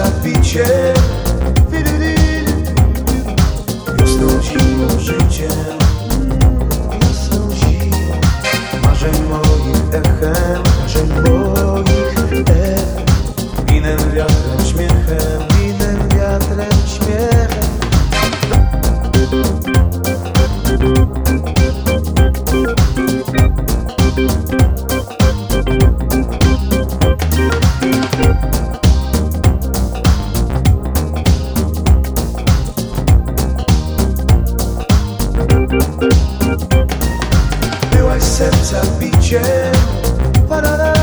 serca bicie Wiosną, zimą, życiem senza bice. Pararara.